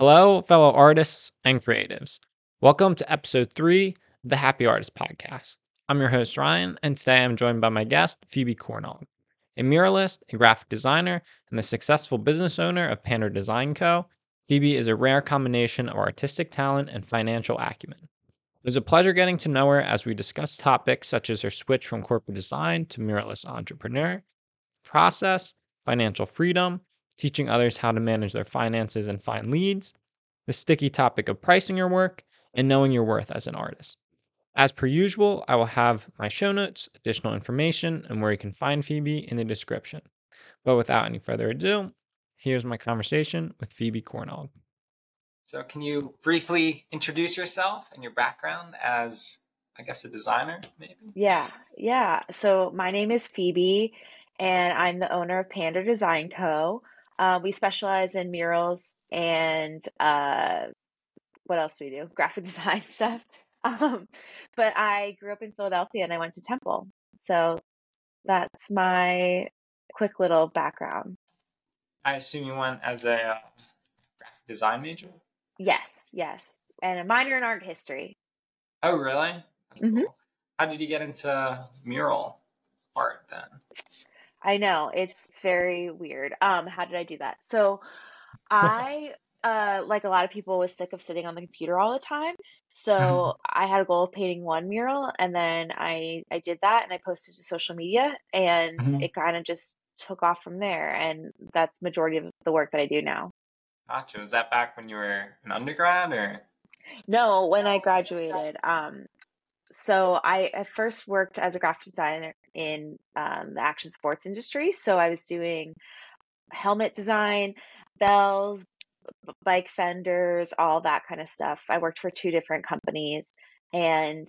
Hello, fellow artists and creatives. Welcome to episode three of the Happy Artist Podcast. I'm your host, Ryan, and today I'm joined by my guest, Phoebe Cornog, a muralist, a graphic designer, and the successful business owner of Pandr Design Co. Phoebe is a rare combination of artistic talent and financial acumen. It was a pleasure getting to know her as we discussed topics such as her switch from corporate design to muralist entrepreneur, process, financial freedom, teaching others how to manage their finances and find leads, the sticky topic of pricing your work, and knowing your worth as an artist. As per usual, I will have my show notes, additional information, and where you can find Phoebe in the description. But without any further ado, here's my conversation with Phoebe Cornog. So, can you briefly introduce yourself and your background as, I guess, a designer, maybe? Yeah, yeah. So, my name is Phoebe, and I'm the owner of Pandr Design Co. Uh, we specialize in murals and uh, what else do we do? Graphic design stuff. Um, but I grew up in Philadelphia and I went to Temple. So that's my quick little background. I assume you went as a uh, graphic design major? Yes, yes. And a minor in art history. Oh, really? That's Mhm. cool. How did you get into mural art then? I know it's very weird. Um, how did I do that? So I, uh, like a lot of people, was sick of sitting on the computer all the time. So I had a goal of painting one mural, and then I I did that, and I posted to social media, and Mhm. it kind of just took off from there. And that's majority of the work that I do now. Gotcha. Was that back when you were an undergrad or? No, when I graduated, um, so I, I first worked as a graphic designer in um, the action sports industry. So I was doing helmet design, bells, b- bike fenders, all that kind of stuff. I worked for two different companies, and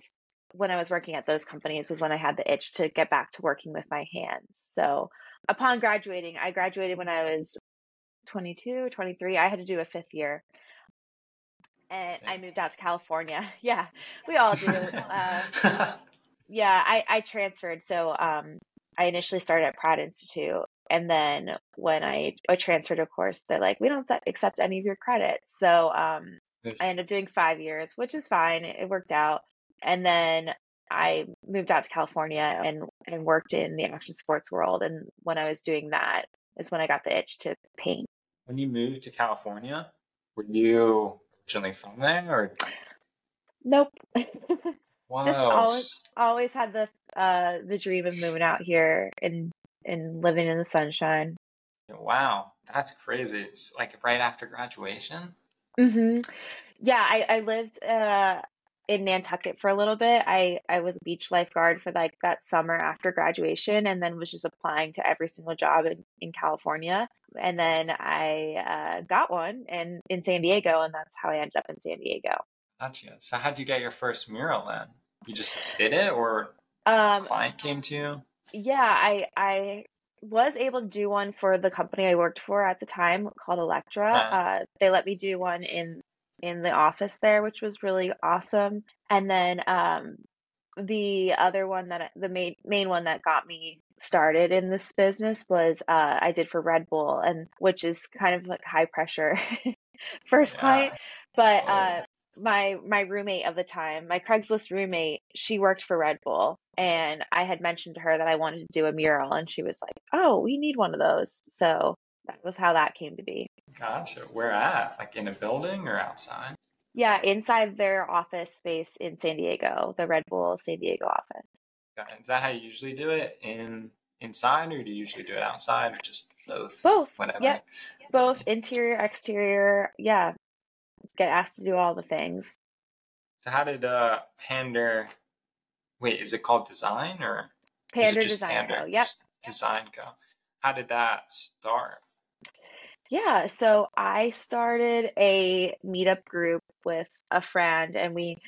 when I was working at those companies was when I had the itch to get back to working with my hands. So upon graduating, I graduated when I was 22, 23. I had to do a fifth year and I moved out to California. Yeah, we all do. Uh, yeah, I, I transferred. So um, I initially started at Pratt Institute. And then when I, I transferred, of course, they're like, we don't accept- any of your credits. So um, I ended up doing five years, which is fine. It, it worked out. And then I moved out to California and, and worked in the action sports world. And when I was doing that is when I got the itch to paint. when you moved to California, were you originally from there or? Nope. Wow. Just always always had the uh the dream of moving out here and and living in the sunshine. Wow, that's crazy. It's like right after graduation. hmm Yeah, I I lived uh in Nantucket for a little bit. I I was a beach lifeguard for like that summer after graduation, and then was just applying to every single job in in California. And then I uh, got one and in San Diego, and that's how I ended up in San Diego. Gotcha. So how'd you get your first mural then? You just did it or a Um, client came to you? Yeah, I I was able to do one for the company I worked for at the time called Electra. Uh, Uh, they let me do one in in the office there, which was really awesome. And then um, the other one that the main main one that got me started in this business was uh, I did for Red Bull, and which is kind of like high pressure first client. But Oh, uh, my my roommate of the time, my Craigslist roommate, she worked for Red Bull, and I had mentioned to her that I wanted to do a mural, and she was like, "Oh, we need one of those." So that was how that came to be. gotcha. Where at? Like in a building or outside? Yeah, inside their office space in San Diego, the Red Bull San Diego office. It. Is that how you usually do it? In inside or do you usually do it outside or just both? Both. Whatever. Yep. Both interior, exterior. Yeah. Get asked to do all the things. So how did uh Pandr wait, is it called design or Pandr Design Pandr? Co. Yep. Design Co. How did that start? Yeah, so I started a meetup group with a friend, and we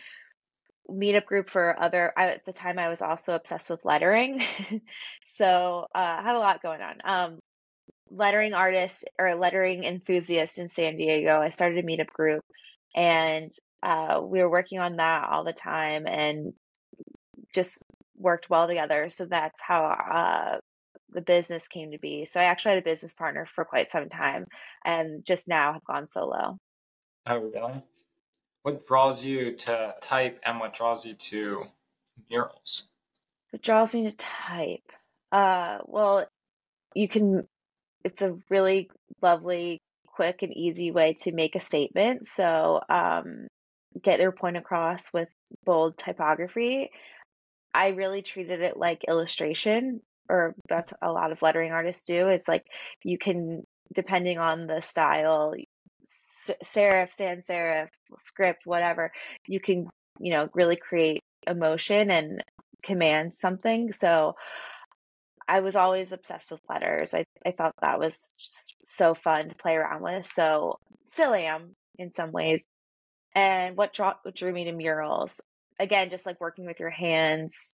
meetup group for other. I, at the time, I was also obsessed with lettering, so uh, I had a lot going on. Um, lettering artist or lettering enthusiast in San Diego. I started a meetup group, and uh, we were working on that all the time, and just worked well together. So that's how uh, the business came to be. So I actually had a business partner for quite some time and just now have gone solo. Oh, really? What draws you to type and what draws you to murals? What draws me to type? Uh, well, you can, it's a really lovely, quick, and easy way to make a statement. So, um, get their point across with bold typography. I really treated it like illustration, or that's a lot of lettering artists do. It's like you can, depending on the style, serif, sans serif, script, whatever, you can, you know, really create emotion and command something. So I was always obsessed with letters. I, I thought that was just so fun to play around with. So still am in some ways. And what, what drew me to murals? Again, just like working with your hands,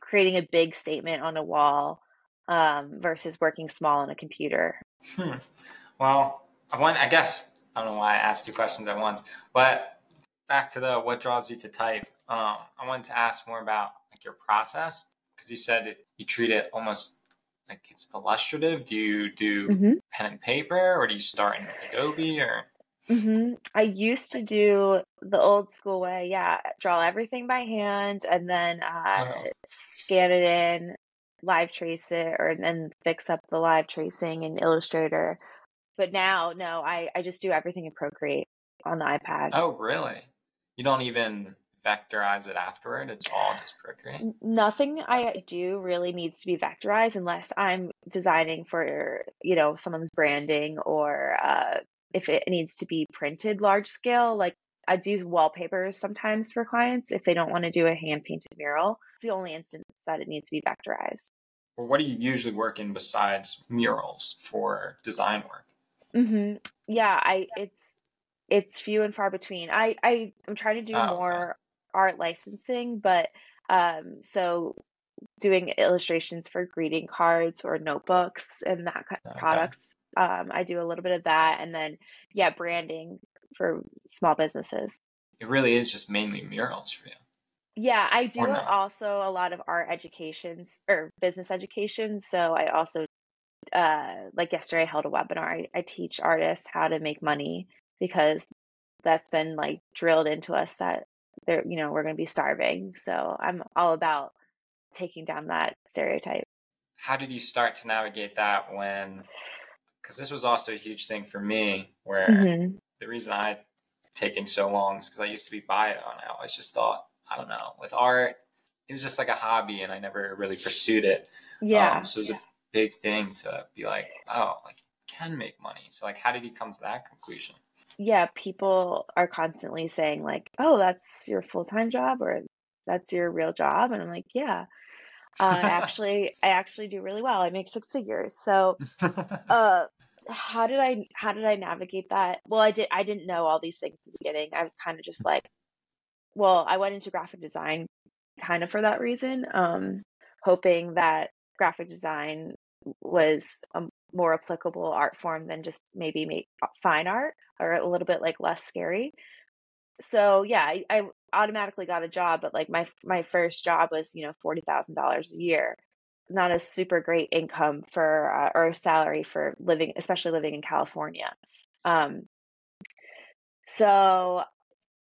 creating a big statement on a wall um, versus working small on a computer. Hmm. Well, I want, I guess, I don't know why I asked two questions at once, but back to the what draws you to type. Um, I wanted to ask more about like your process because you said it, you treat it almost like it's illustrative. Do you do mm-hmm. pen and paper, or do you start in Adobe, or? Mm-hmm. I used to do the old school way. Yeah, draw everything by hand and then uh, oh. scan it in, live trace it, or then fix up the live tracing in Illustrator. But now, no, I I just do everything in Procreate on the iPad. Oh, really? You don't even vectorize it afterward? It's all just Procreate? Nothing I do really needs to be vectorized unless I'm designing for, you know, someone's branding or uh, if it needs to be printed large scale. Like I do wallpapers sometimes for clients if they don't want to do a hand painted mural. It's the only instance that it needs to be vectorized. Well, what do you usually work in besides murals for design work? Mm-hmm. Yeah, I it's it's few and far between. I I am trying to do oh, more art licensing, but um, so doing illustrations for greeting cards or notebooks and that kind of okay. products. Um, I do a little bit of that, and then yeah, branding for small businesses. It really is just mainly murals for you. Yeah, I do also a lot of art educations or business education. So I also, uh, like yesterday, I held a webinar. I, I teach artists how to make money because that's been like drilled into us that they're you know we're going to be starving so i'm all about taking down that stereotype how did you start to navigate that when because this was also a huge thing for me where mm-hmm. the reason i taking so long is because i used to be bio and i always just thought i don't know with art it was just like a hobby and i never really pursued it yeah um, so it was yeah. a big thing to be like oh like can make money so like how did you come to that conclusion yeah, people are constantly saying like, "Oh, that's your full-time job or that's your real job." And I'm like, "Yeah." Uh, I actually I actually do really well. I make six figures. So, uh how did I how did I navigate that? Well, I did I didn't know all these things at the beginning. I was kind of just like, well, I went into graphic design kind of for that reason, um, hoping that graphic design was a more applicable art form than just maybe make fine art or a little bit like less scary. So yeah, I, I automatically got a job, but like my my first job was you know forty thousand dollars a year, not a super great income for uh, or salary for living, especially living in California. Um, so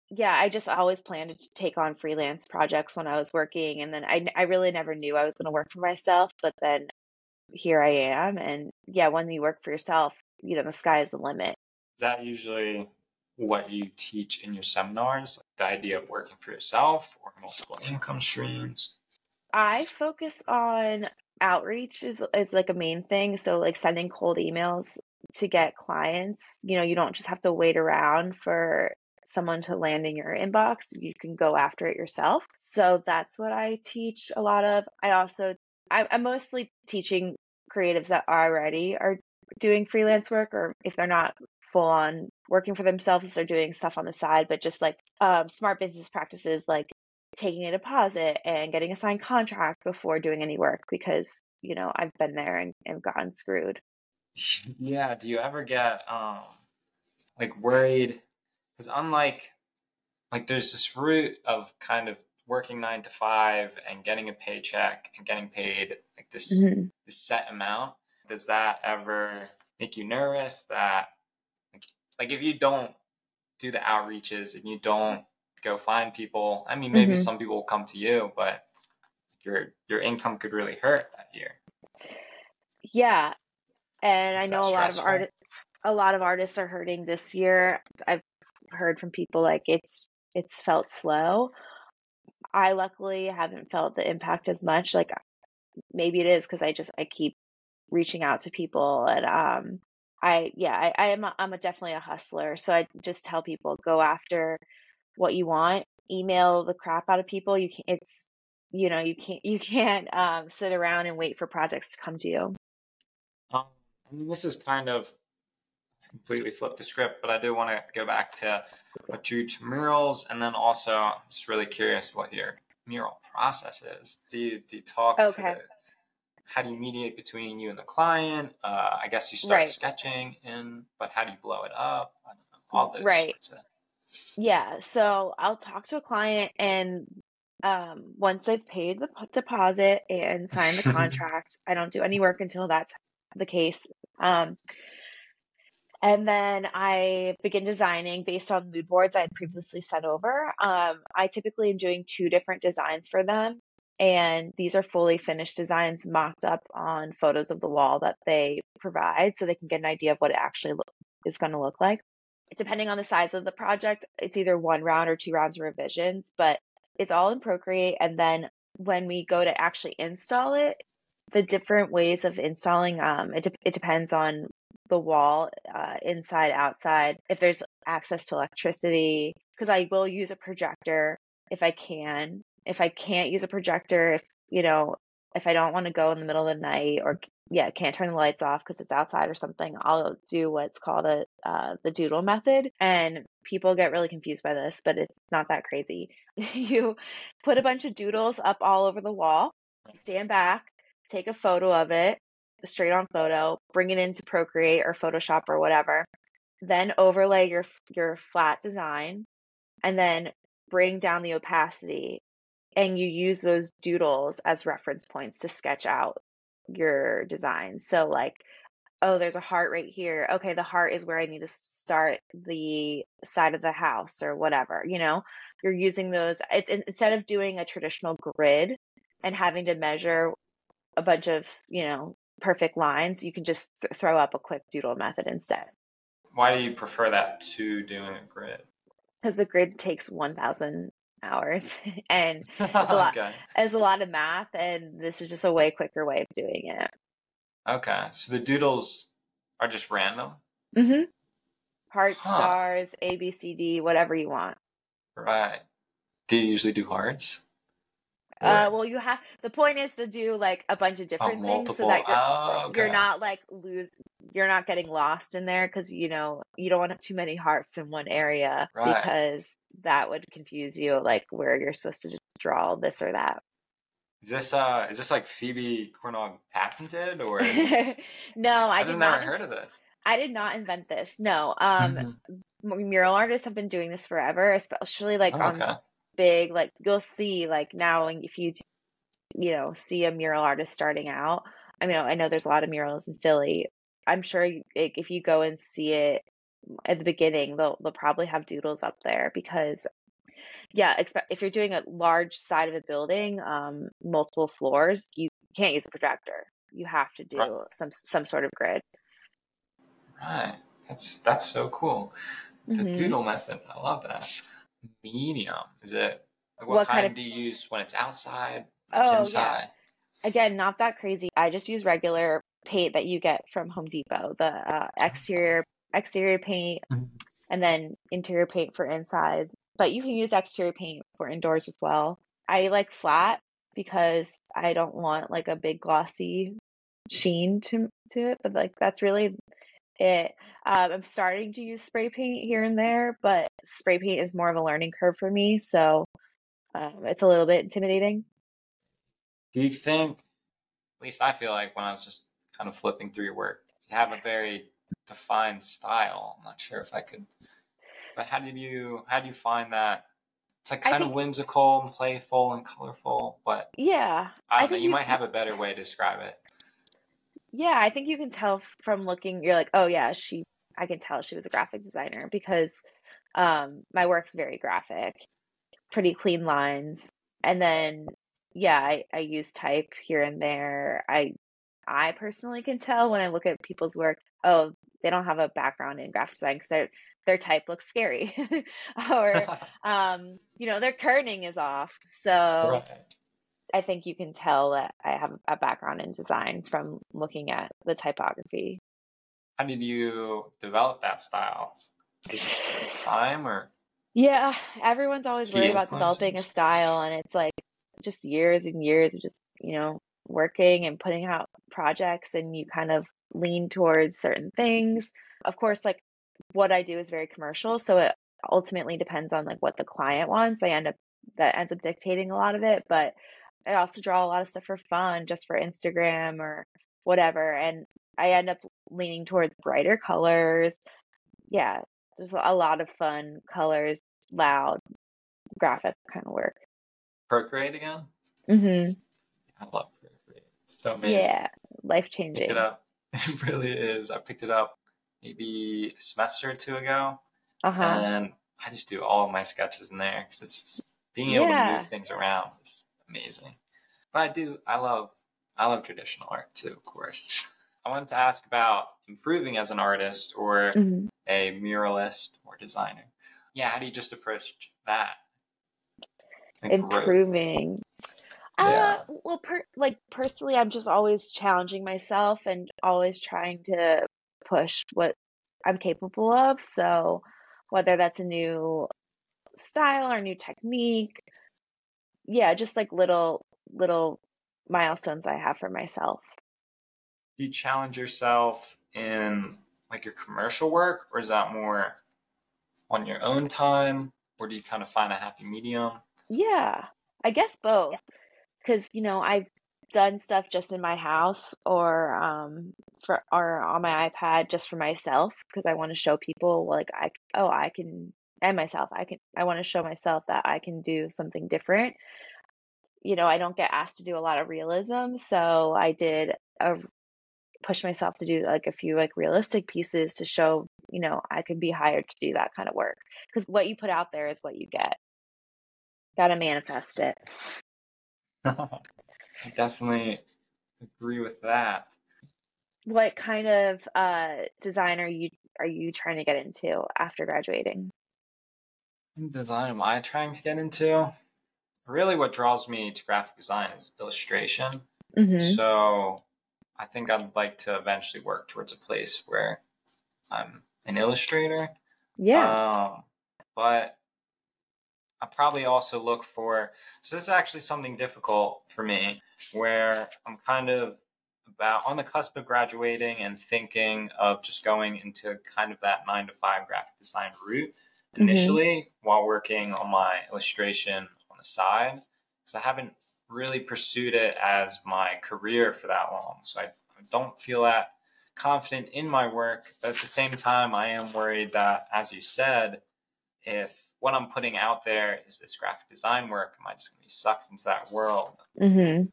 yeah, I just always planned to take on freelance projects when I was working, and then I I really never knew I was going to work for myself, but then here I am, and yeah, when you work for yourself, you know the sky is the limit that usually what you teach in your seminars? The idea of working for yourself or multiple income streams? I focus on outreach is is like a main thing. So like sending cold emails to get clients. You know, you don't just have to wait around for someone to land in your inbox. You can go after it yourself. So that's what I teach a lot of. I also I'm mostly teaching creatives that already are doing freelance work or if they're not full on working for themselves they're doing stuff on the side but just like um, smart business practices like taking a deposit and getting a signed contract before doing any work because you know i've been there and, and gotten screwed. Yeah do you ever get um like worried? Because unlike like there's this route of kind of working nine to five and getting a paycheck and getting paid like this mm-hmm. this set amount does that ever make you nervous that like if you don't do the outreaches and you don't go find people, I mean, maybe Mhm. some people will come to you, but your your income could really hurt that year. Yeah, and I know a lot of stressful? art a lot of artists are hurting this year. I've heard from people like it's it's felt slow. I luckily haven't felt the impact as much. Like maybe it is because I just I keep reaching out to people and um I yeah I, I am a, I'm a definitely a hustler. So I just tell people go after what you want. Email the crap out of people. You can't. it's you know you can't you can't um, sit around and wait for projects to come to you. Um, I mean, this is kind of completely flip the script, but I do want to go back to what drew to murals, and then also I'm just really curious what your mural process is. Do you do you talk to Okay. the, how do you mediate between you and the client? Uh, I guess you start Right. sketching in, but how do you blow it up? I don't know, all those Right. of Yeah, so I'll talk to a client and um, once they've paid the deposit and signed the contract, I don't do any work until that's the case. Um, and then I begin designing based on mood boards I had previously sent over. Um, I typically am doing two different designs for them, and these are fully finished designs mocked up on photos of the wall that they provide so they can get an idea of what it actually is going to look like depending on the size of the project, it's either one round or two rounds of revisions, but it's all in Procreate. And then when we go to actually install it, the different ways of installing, um, it, de- it depends on the wall, uh, inside, outside, if there's access to electricity, because I will use a projector if I can. If I can't use a projector, if, you know, if I don't want to go in the middle of the night or yeah, can't turn the lights off because it's outside or something, I'll do what's called a uh, the doodle method. And people get really confused by this, but it's not that crazy. you put a bunch of doodles up all over the wall, stand back, take a photo of it, straight on photo, bring it into Procreate or Photoshop or whatever. Then overlay your your flat design, and then bring down the opacity and you use those doodles as reference points to sketch out your design. So like, oh, there's a heart right here. Okay, the heart is where I need to start the side of the house or whatever, you know? You're using those it's instead of doing a traditional grid and having to measure a bunch of, you know, perfect lines, you can just th- throw up a quick doodle method instead. Why do you prefer that to doing a grid? Because the grid takes 1,000 hours and it's a lot okay. it's a lot of math and this is just a way quicker way of doing it Okay. So the doodles are just random? mm-hmm. heart Huh. stars a b c d whatever you want Right. Do you usually do hearts? Uh well you have the point is to do like a bunch of oh, different things so that you're oh, okay. you're not like lose you're not getting lost in there because you know you don't want to have too many hearts in one area Right. because that would confuse you like where you're supposed to draw this or that Is this uh is this like Phoebe Cornog patented or this, no i just never not heard of this. i did not invent this no um Mhm. mural artists have been doing this forever, especially like Oh, on okay. Big, like you'll see like now if you, you know, see a mural artist starting out. I mean, I know there's a lot of murals in Philly. I'm sure like, if you go and see it at the beginning, they'll they'll probably have doodles up there because, yeah, if you're doing a large side of a building, um, multiple floors, you can't use a projector. You have to do Right. some some sort of grid. Right. That's that's so cool. The Mhm. doodle method. I love that. Medium. Is it like what, What kind kind, of- do you use when it's outside? When it's Oh, yeah. again, not that crazy. I just use regular paint that you get from Home Depot, the uh, exterior exterior paint, Mhm. and then interior paint for inside. But you can use exterior paint for indoors as well. I like flat because I don't want like a big glossy sheen to to it. But like that's really it. Um, I'm starting to use spray paint here and there, but spray paint is more of a learning curve for me, so um, it's a little bit intimidating. Do you think at least I feel like when I was just kind of flipping through your work, you have a very defined style. I'm not sure if I could but how did you how do you find that it's like I kind of whimsical and playful and colorful, but Yeah, I I don't know, think you you might have a better way to describe it. Yeah, I think you can tell from looking, you're like, oh yeah, she, I can tell she was a graphic designer because Um, my work's very graphic, pretty clean lines. And then, yeah, I, I use type here and there. I I personally can tell when I look at people's work, oh, they don't have a background in graphic design because their their type looks scary, or um, you know, their kerning is off. So right. I think you can tell that I have a background in design from looking at the typography. How did you develop that style? Just time or Yeah, everyone's always worried about developing a style, and it's like just years and years of just, you know, working and putting out projects, and you kind of lean towards certain things. Of course, like what I do is very commercial, so it ultimately depends on like what the client wants. I end up that ends up dictating a lot of it, but I also draw a lot of stuff for fun, just for Instagram or whatever, and I end up leaning towards brighter colors. Yeah, there's a lot of fun colors, loud, graphic kind of work. Procreate again? Mm hmm I love Procreate. It's so amazing. Yeah, life it changing. up. It really is. I picked it up maybe a semester or two ago, Uh-huh. and I just do all of my sketches in there because it's just being able to move things around is amazing. But I do. I love. I love traditional art too, of course. I wanted to ask about improving as an artist or hmm a muralist or designer. Yeah, how do you just approach that? Improving. Yeah. Uh, well, per like personally, I'm just always challenging myself and always trying to push what I'm capable of. So whether that's a new style or new technique, yeah, just like little little milestones I have for myself. Do you challenge yourself in like your commercial work, or is that more on your own time, or do you kind of find a happy medium? Yeah, I guess both. Because, you know, I've done stuff just in my house or um for or on my iPad just for myself because I want to show people like I oh, I can and myself, I can I want to show myself that I can do something different. You know, I don't get asked to do a lot of realism, so I did a push myself to do like a few like realistic pieces to show, you know, I could be hired to do that kind of work. Because what you put out there is what you get. Gotta manifest it. I definitely agree with that. What kind of uh design are you are you trying to get into after graduating? What design am I trying to get into? Really, what draws me to graphic design is illustration. Mm-hmm. So I think I'd like to eventually work towards a place where I'm an illustrator. Yeah. Um, but I probably also look for, so this is actually something difficult for me where I'm kind of about on the cusp of graduating and thinking of just going into kind of that nine to five graphic design route Mhm. initially while working on my illustration on the side because I haven't really pursued it as my career for that long. So I, I don't feel that confident in my work. But at the same time, I am worried that, as you said, if what I'm putting out there is this graphic design work, am I just going to be sucked into that world? Mm-hmm.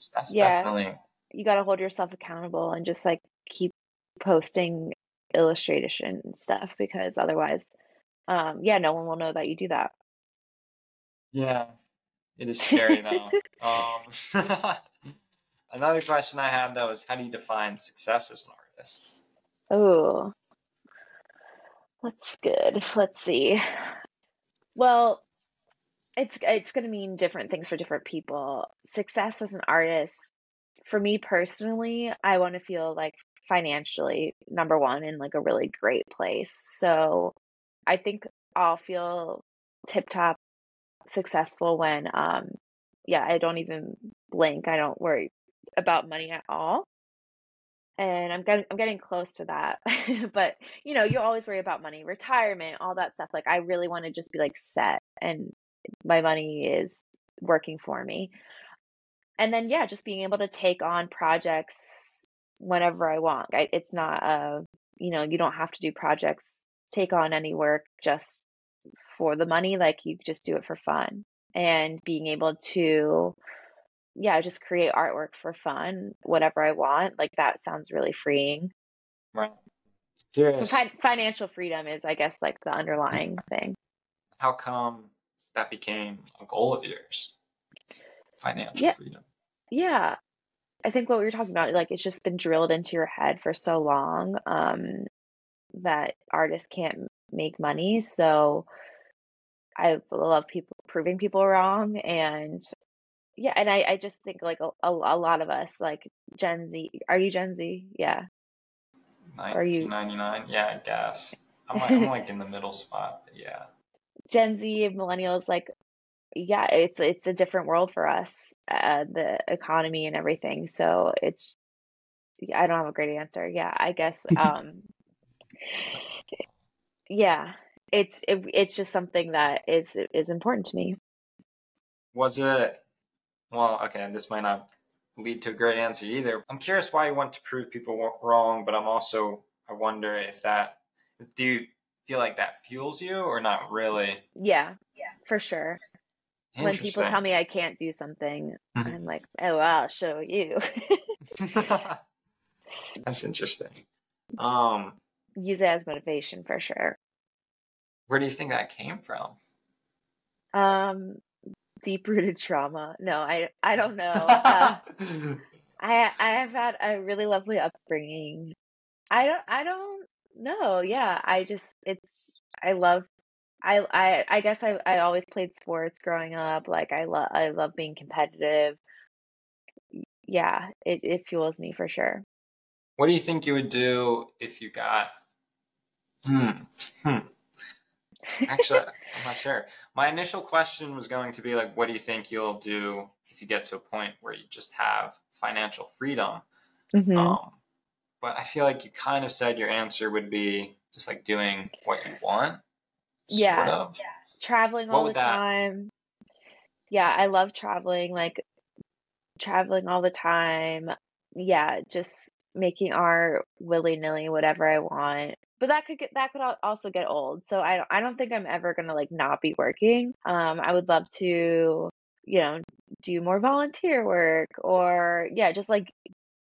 So that's Yeah. definitely You got to hold yourself accountable and just like keep posting illustration stuff because otherwise, um, yeah, no one will know that you do that. yeah. It is scary though. um, another question I had though is how do you define success as an artist? Oh, that's good. Let's see. Well, it's it's going to mean different things for different people. Success as an artist, for me personally, I want to feel like financially number one in like a really great place. So I think I'll feel tip top successful when um yeah, I don't even blink. I don't worry about money at all. And I'm getting I'm getting close to that. But you know, you always worry about money, retirement, all that stuff. Like I really want to just be like set and my money is working for me. And then yeah, just being able to take on projects whenever I want. I, it's not uh, you know, you don't have to do projects, take on any work just for the money, like you just do it for fun. And being able to yeah, just create artwork for fun, whatever I want. Like that sounds really freeing. Right. Curious. Fin- financial freedom is, I guess, like the underlying thing. How come that became a goal of yours? Financial Yeah. freedom. Yeah. I think what we were talking about, like it's just been drilled into your head for so long, um, that artists can't make money. So I love people proving people wrong and yeah, and I, I just think like a, a, a lot of us, like Gen Z, are you Gen Z? Yeah. Are you- 1999. Yeah, I guess. I'm like, I'm like in the middle spot. But yeah. Gen Z millennials, like, yeah, it's it's a different world for us, uh, the economy and everything. So it's, I don't have a great answer. Yeah, I guess, um, yeah, it's it, it's just something that is is important to me. Was it? Well, okay. This might not lead to a great answer either. I'm curious why you want to prove people wrong, but I'm also I wonder if that do you feel like that fuels you or not really? Yeah. Yeah, for sure. When people tell me I can't do something, Mhm. I'm like, oh, I'll show you. That's interesting. Um, Use it as motivation for sure. where do you think that came from? Um, deep rooted trauma. No, I I don't know. Uh, I I have had a really lovely upbringing. I don't I don't know. Yeah, I just it's I love I I I guess I I always played sports growing up. Like I love I love being competitive. Yeah, it it fuels me for sure. What do you think you would do if you got? Hmm. Hmm. Actually, I'm not sure. My initial question was going to be like, what do you think you'll do if you get to a point where you just have financial freedom? Mhm. Um, but I feel like you kind of said your answer would be just like doing what you want. Yeah. Of. Traveling What all the that- time. Yeah, I love traveling, like traveling all the time. Yeah, just making art willy-nilly, whatever I want. But that could get that could also get old. So I don't I don't think I'm ever gonna like not be working. Um, I would love to, you know, do more volunteer work or yeah, just like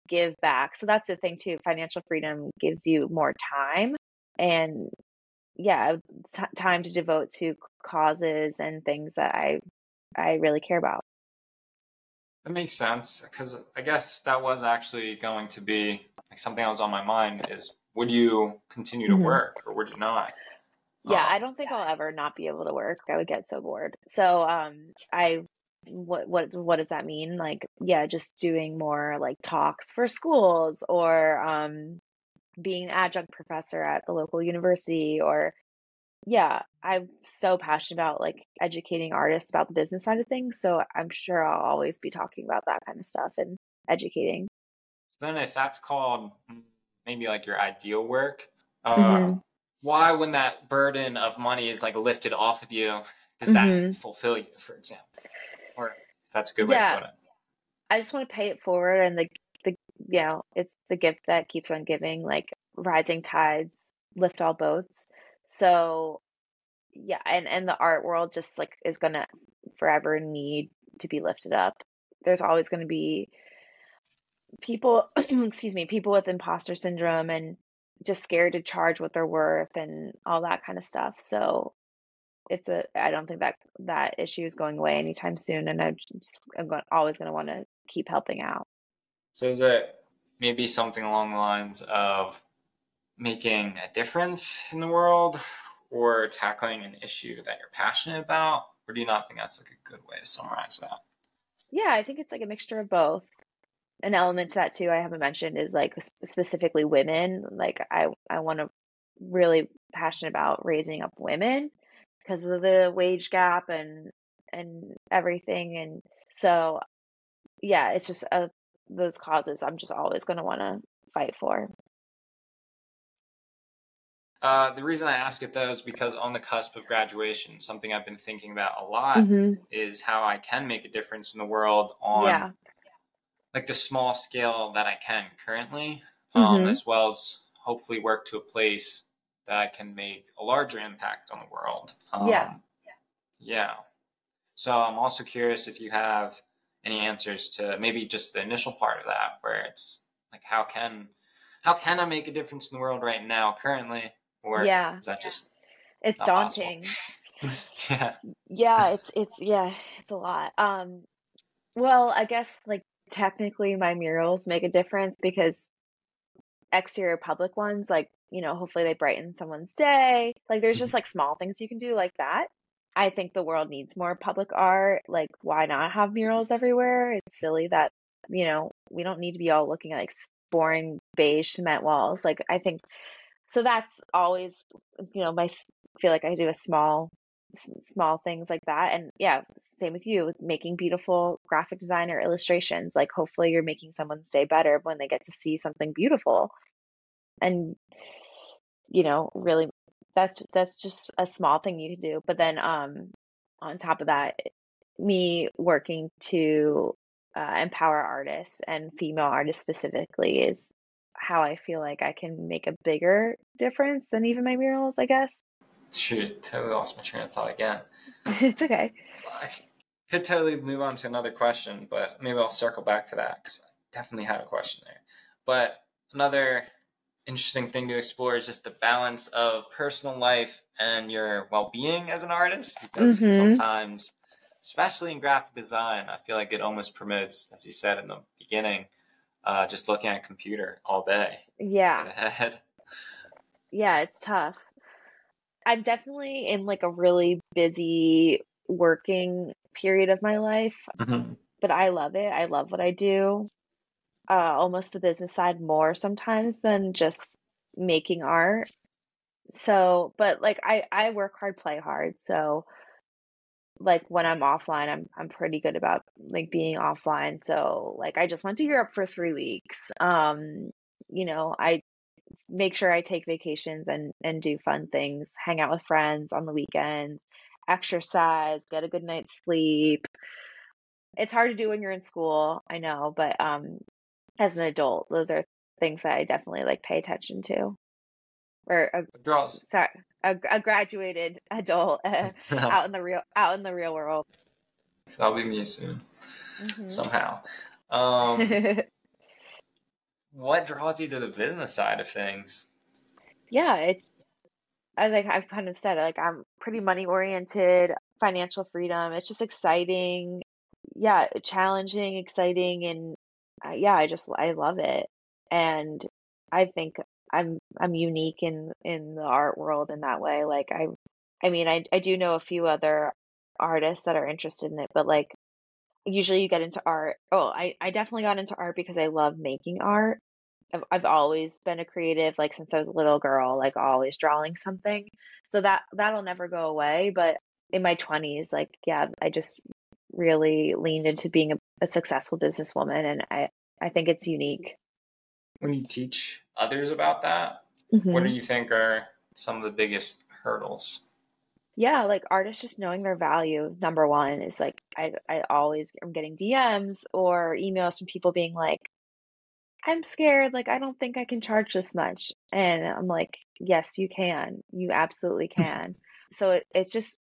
give back. So that's the thing too. Financial freedom gives you more time and yeah, t- time to devote to causes and things that I I really care about. That makes sense because I guess that was actually going to be like something that was on my mind is would you continue to Mhm. work or would you not? Yeah, Um, I don't think I'll ever not be able to work. I would get so bored. So, um, I what what what does that mean? Like, yeah, just doing more like talks for schools or um being an adjunct professor at the local university or yeah, I'm so passionate about like educating artists about the business side of things. So I'm sure I'll always be talking about that kind of stuff and educating. Then if that's called maybe like your ideal work, uh, Mhm. why when that burden of money is like lifted off of you, does that Mhm. fulfill you, for example? Or if that's a good way Yeah. to put it. I just want to pay it forward and the you know, it's the gift that keeps on giving, like rising tides lift all boats. So yeah, and and the art world just like is gonna forever need to be lifted up. There's always gonna be people excuse me, people with imposter syndrome and just scared to charge what they're worth and all that kind of stuff. So it's a I don't think that that issue is going away anytime soon and I'm just I'm going, always going to want to keep helping out. So is it maybe something along the lines of making a difference in the world or tackling an issue that you're passionate about? Or do you not think that's like a good way to summarize that? Yeah, I think it's like a mixture of both. An element to that too I haven't mentioned is like specifically women. Like I I want to really passionate about raising up women because of the wage gap and and everything and so yeah, it's just uh those causes I'm just always going to want to fight for. Uh, the reason I ask it though is because on the cusp of graduation, something I've been thinking about a lot hmm is how I can make a difference in the world on Yeah. like the small scale that I can currently, um, Mhm. as well as hopefully work to a place that I can make a larger impact on the world. Um, Yeah. Yeah. So I'm also curious if you have any answers to maybe just the initial part of that, where it's like, how can how can I make a difference in the world right now, currently, or Yeah, is that just it's daunting. yeah. Yeah, it's it's yeah, it's a lot. Um, well, I guess like technically my murals make a difference because exterior public ones, like, you know, hopefully they brighten someone's day. Like there's just like small things you can do like that. I think the world needs more public art. Like, why not have murals everywhere? It's silly that, you know, we don't need to be all looking at like boring beige cement walls. Like, I think so that's always, you know, my feel like I do a small small things like that. And yeah, same with you with making beautiful graphic design or illustrations. Like, hopefully you're making someone's day better when they get to see something beautiful. And you know, really that's that's just a small thing you can do. But then um on top of that, me working to uh, empower artists and female artists specifically is how I feel like I can make a bigger difference than even my murals, I guess. Shoot, totally lost my train of thought again. It's okay. I could totally move on to another question, but maybe I'll circle back to that because I definitely had a question there. But another interesting thing to explore is just the balance of personal life and your well-being as an artist because hmm sometimes especially in graphic design i feel like it almost promotes as you said in the beginning uh, just looking at a computer all day Yeah. Yeah, it's tough. I'm definitely in like a really busy working period of my life, Mhm. but I love it. I love what I do. Uh, almost the business side more sometimes than just making art. So, but like I I work hard, play hard. So, like when I'm offline, I'm I'm pretty good about like being offline. So, like I just went to Europe for three weeks. Um, you know, I make sure I take vacations and and do fun things, hang out with friends on the weekends, exercise, get a good night's sleep. It's hard to do when you're in school, I know, but um as an adult, those are things that I definitely like pay attention to. Or a, draws sorry, a, a graduated adult uh, out in the real out in the real world. so that'll be me soon hmm somehow um what draws you to the business side of things Yeah, it's I like I've kind of said, like I'm pretty money oriented, financial freedom. It's just exciting. Yeah, challenging, exciting, and uh, yeah, I just I love it. And I think I'm I'm unique in in the art world in that way. Like I I mean, I I do know a few other artists that are interested in it, but like usually you get into art. Oh, I I definitely got into art because I love making art. I've I've always been a creative, like since I was a little girl, like always drawing something. So that that'll never go away. But in my 20s, like yeah, I just really leaned into being a, a successful businesswoman, and I I think it's unique. when you teach others about that what do hmm you think are some of the biggest hurdles Yeah, like artists just knowing their value, number one, is like I I always am getting DMs or emails from people being like, I'm scared, like I don't think I can charge this much. And I'm like, yes, you can. You absolutely can. So it, it's just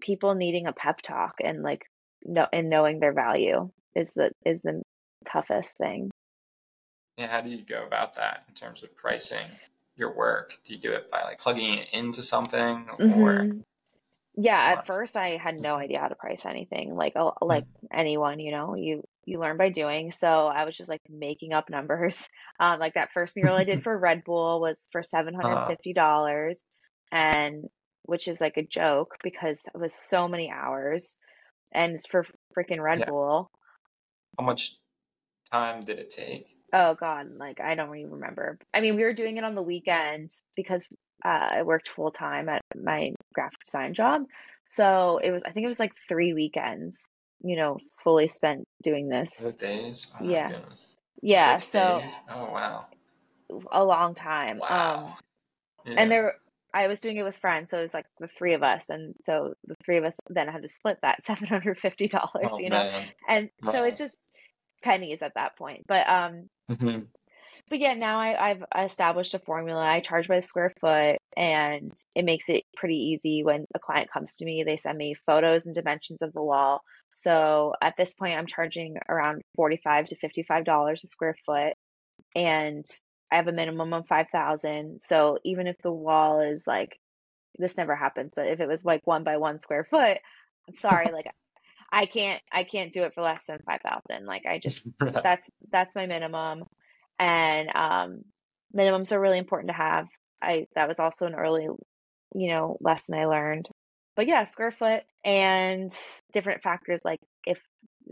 people needing a pep talk and like no and knowing their value is the is the toughest thing. yeah how do you go about that in terms of pricing your work do you do it by like plugging it into something or hmm Yeah, at first I had no idea how to price anything. Like uh, like anyone, you know, you you learn by doing. So I was just like making up numbers. Um, like that first mural I did for Red Bull was for uh, $750 and which is like a joke because it was so many hours and it's for freaking Red yeah Bull. how much time did it take Oh God, like I don't even remember. I mean, we were doing it on the weekend because uh, I worked full time at my graphic design job. So it was, I think it was like three weekends, you know, fully spent doing this. days oh Yeah. Yeah. six So days oh wow a long time. wow Um, and there, I was doing it with friends, so it was like the three of us, and so the three of us then had to split that $750, oh you know, man and so it's just pennies at that point. But um, hmm But yeah, now I, I've established a formula. I charge by square foot, and it makes it pretty easy when a client comes to me. They send me photos and dimensions of the wall. So at this point, I'm charging around 45 to $55 a square foot. And I have a minimum of 5,000. So even if the wall is like, this never happens, but if it was like one by one square foot, I'm sorry, like I can't, I can't do it for less than 5,000. Like I just, that's, that's my minimum. And, um, minimums are really important to have. I, that was also an early, you know, lesson I learned. But yeah, square foot and different factors like if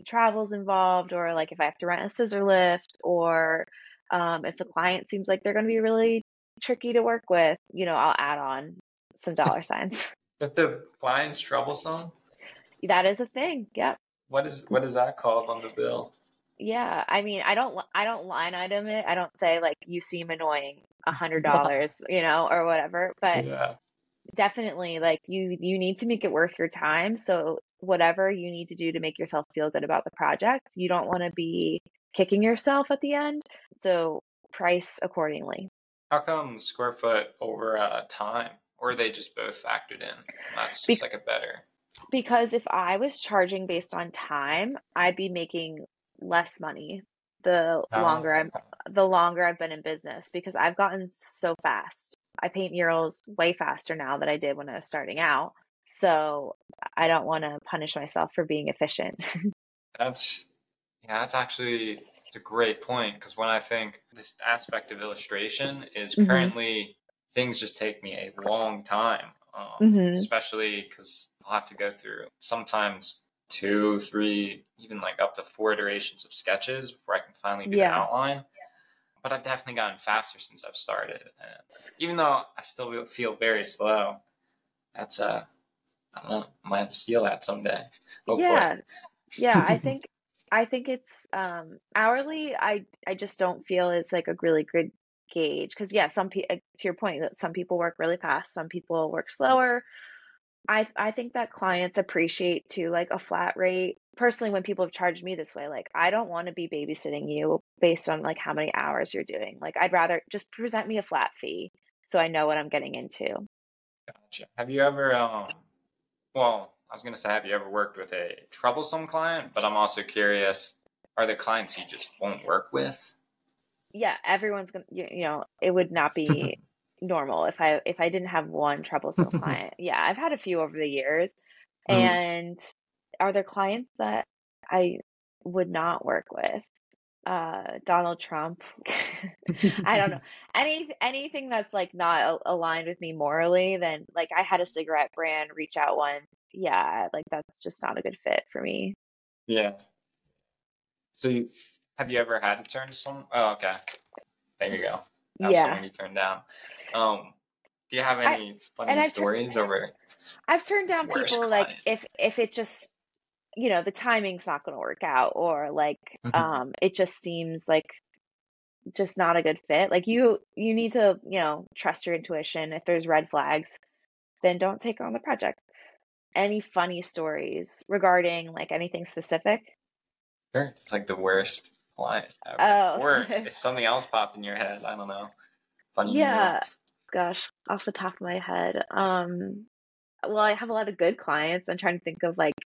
travel's involved or like if I have to rent a scissor lift or um, if the client seems like they're going to be really tricky to work with, you know, I'll add on some dollar signs. If the client's troublesome, that is a thing. Yep. what is what is that called on the bill? Yeah. I mean, I don't, I don't line item it. I don't say like you seem annoying, a hundred dollars, you know, or whatever. But Yeah. definitely, like you, you need to make it worth your time. So whatever you need to do to make yourself feel good about the project, you don't want to be kicking yourself at the end. So price accordingly. How come square foot over uh, time, or are they just both factored in? That's Be- just like a better. Because if I was charging based on time, I'd be making less money the Oh, longer I'm the longer I've been in business because I've gotten so fast. I paint murals way faster now than I did when I was starting out. So I don't want to punish myself for being efficient. That's yeah, that's actually it's a great point because when I think this aspect of illustration is Mhm. currently things just take me a long time, um, Mhm. especially because I'll have to go through sometimes two, three, even like up to four iterations of sketches before I can finally get Yeah. an outline. But I've definitely gotten faster since I've started, and even though I still feel- very slow, that's uh, I don't know, I might have to steal that someday. Yeah. Yeah, I think I think it's um hourly I I just don't feel is like a really good gauge because yeah, some people to your point that some people work really fast, some people work slower. I I think that clients appreciate too like a flat rate. Personally, when people have charged me this way, like I don't want to be babysitting you based on like how many hours you're doing. Like I'd rather just present me a flat fee so I know what I'm getting into. Gotcha. Have you ever, um, well, I was going to say, have you ever worked with a troublesome client? But I'm also curious, are there clients you just won't work with? yeah, everyone's gonna you, you know, it would not be normal if I if I didn't have one troublesome client. Yeah, I've had a few over the years. Mm. And are there clients that I would not work with? Uh, Donald Trump. I don't know. Any anything that's like not a- aligned with me morally, then like I had a cigarette brand reach out one. Yeah, like that's just not a good fit for me. Yeah. So you, have you ever had to turn some? Oh, okay. There you go. That was Yeah. someone you turned down. Um, do you have I- any funny I've tur- stories over? I've turned down people like if if it just you know the timing's not going to work out or like Mhm. um it just seems like just not a good fit. Like you you need to, you know, trust your intuition. If there's red flags, then don't take on the project. Any funny stories regarding like anything specific? Sure. Like the worst client ever. Oh. Or if something else popped in your head, I don't know. Funny. Yeah. Gosh, off the top of my head. Um well, I have a lot of good clients. I'm trying to think of like s-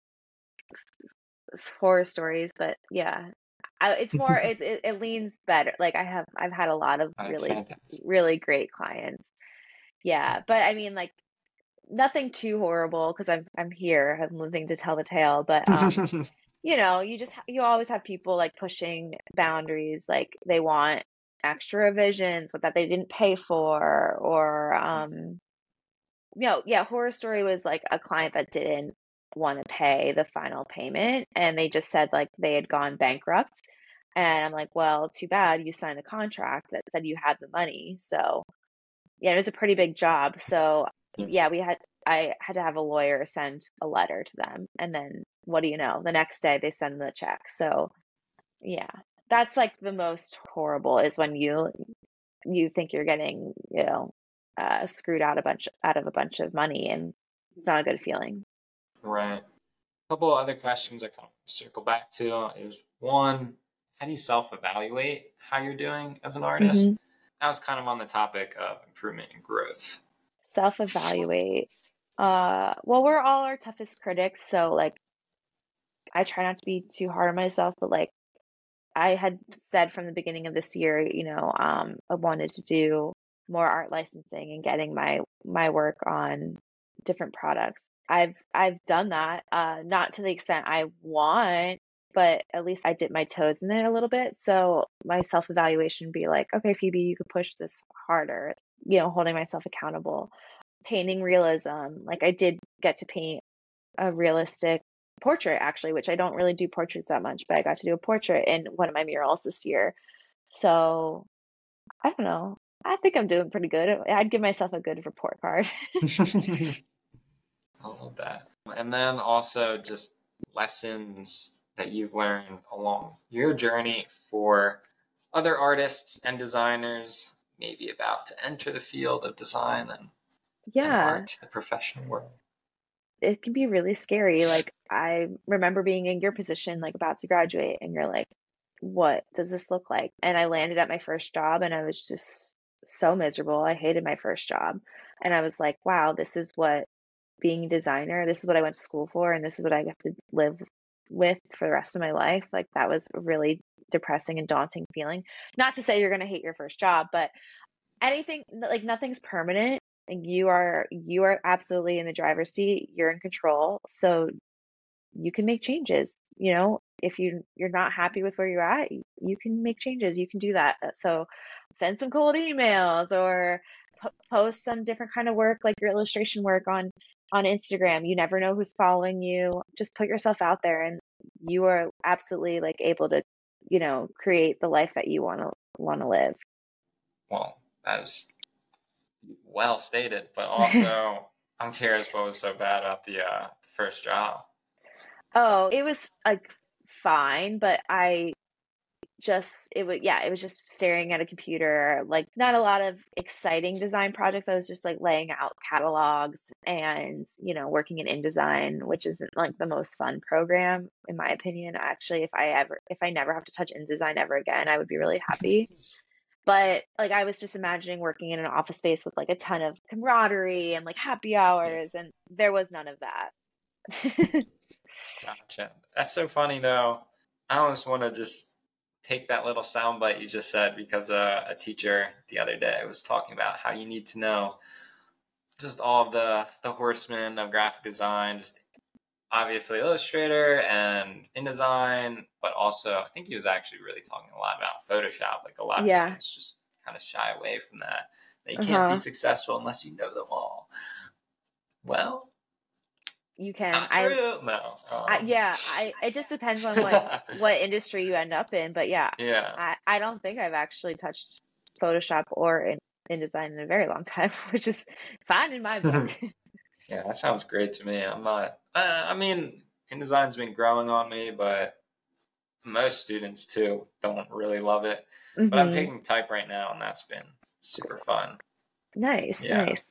horror stories, but yeah. I, it's more it, it it leans better. Like I have I've had a lot of really really great clients. Yeah, but I mean like nothing too horrible because I'm I'm here. I'm living to tell the tale, but um you know, you just you always have people like pushing boundaries, like they want extra revisions that they didn't pay for, or um, you know, yeah, horror story was like a client that didn't want to pay the final payment, and they just said like they had gone bankrupt, and I'm like, well, too bad you signed a contract that said you had the money, so yeah, it was a pretty big job, so Yeah. yeah, we had I had to have a lawyer send a letter to them, and then what do you know? The next day they send the check. So yeah, that's like the most horrible is when you you think you're getting you know uh, screwed out a bunch out of a bunch of money, and it's not a good feeling. Right. A couple of other questions I kind of circle back to is one, how do you self-evaluate how you're doing as an artist? Mhm. That was kind of on the topic of improvement and growth. Self evaluate. Uh, well, we're all our toughest critics, so like I try not to be too hard on myself, but like I had said from the beginning of this year, you know, um, I wanted to do more art licensing and getting my my work on different products. I've I've done that, uh, not to the extent I want, but at least I dip my toes in it a little bit. So my self evaluation be like, okay, Phoebe, you could push this harder. You know, holding myself accountable. Painting realism, like I did get to paint a realistic portrait actually, which I don't really do portraits that much, but I got to do a portrait in one of my murals this year. So I don't know. I think I'm doing pretty good. I'd give myself a good report card. I love that. And then also just lessons that you've learned along your journey for other artists and designers, maybe about to enter the field of design and, yeah. and art, the professional world. It can be really scary. Like I remember being in your position, like about to graduate, and you're like, what does this look like? And I landed at my first job and I was just so miserable. I hated my first job. And I was like, wow, this is what being a designer, this is what I went to school for, and this is what I have to live with for the rest of my life. Like that was a really depressing and daunting feeling. Not to say you're going to hate your first job, but anything like nothing's permanent and you are you are absolutely in the driver's seat. You're in control. So you can make changes, you know, if you you're not happy with where you're at, you can make changes. You can do that. Uh, so send some cold emails or post some different kind of work like your illustration work on on Instagram. You never know who's following you. Just put yourself out there and you are absolutely like able to, you know, create the life that you want to want to live. Well, that's well stated, but also I'm curious what was so bad about the uh the first job. Oh, it was like fine, but I just it was yeah it was just staring at a computer like not a lot of exciting design projects. I was just like laying out catalogs and you know working in indesign which isn't like the most fun program in my opinion. Actually if i ever if i never have to touch indesign ever again i would be really happy. But like i was just imagining working in an office space with like a ton of camaraderie and like happy hours and there was none of that. Gotcha. That's so funny though. I almost want to just take that little soundbite you just said because uh, a teacher the other day was talking about how you need to know just all of the the horsemen of graphic design, just obviously Illustrator and InDesign, but also I think he was actually really talking a lot about Photoshop. Like a lot of yeah. students just kind of shy away from that. They can't uh-huh. be successful unless you know them all. Well, you can. Not I, true. No. Um. I, yeah, I. It just depends on what what industry you end up in, but yeah. Yeah. I, I don't think I've actually touched Photoshop or in, InDesign in a very long time, which is fine in my book. yeah, that sounds great to me. I'm not. Uh, I mean, InDesign's been growing on me, but most students too don't really love it. Mm-hmm. But I'm mm-hmm. taking type right now, and that's been super fun. Nice, yeah. nice.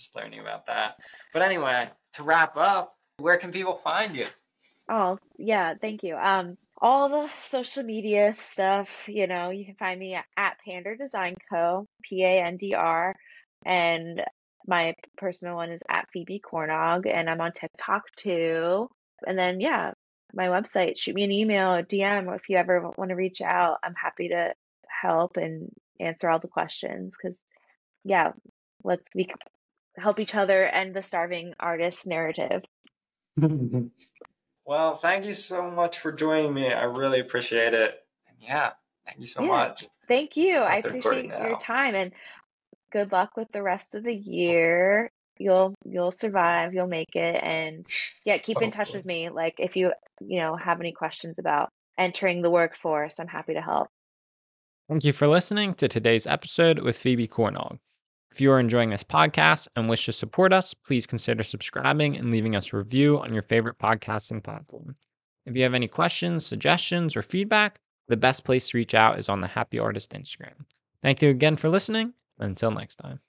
Just learning about that. But anyway, to wrap up, where can people find you? Oh, yeah, thank you. Um, all the social media stuff, you know, you can find me at, Pandr Design Co. P A N D R, and my personal one is at Phoebe Cornog, and I'm on TikTok too. And then yeah, my website. Shoot me an email, DM if you ever want to reach out. I'm happy to help and answer all the questions because yeah, let's be help each other end the starving artist narrative. well, thank you so much for joining me. I really appreciate it. And yeah, thank you so yeah, much. Thank you. I appreciate your time and good luck with the rest of the year. You'll you'll survive, you'll make it and yeah, keep Hopefully. in touch with me like if you you know have any questions about entering the workforce, I'm happy to help. Thank you for listening to today's episode with Phoebe Cornog. If you are enjoying this podcast and wish to support us, please consider subscribing and leaving us a review on your favorite podcasting platform. If you have any questions, suggestions, or feedback, the best place to reach out is on the Happy Artist Instagram. Thank you again for listening. Until next time.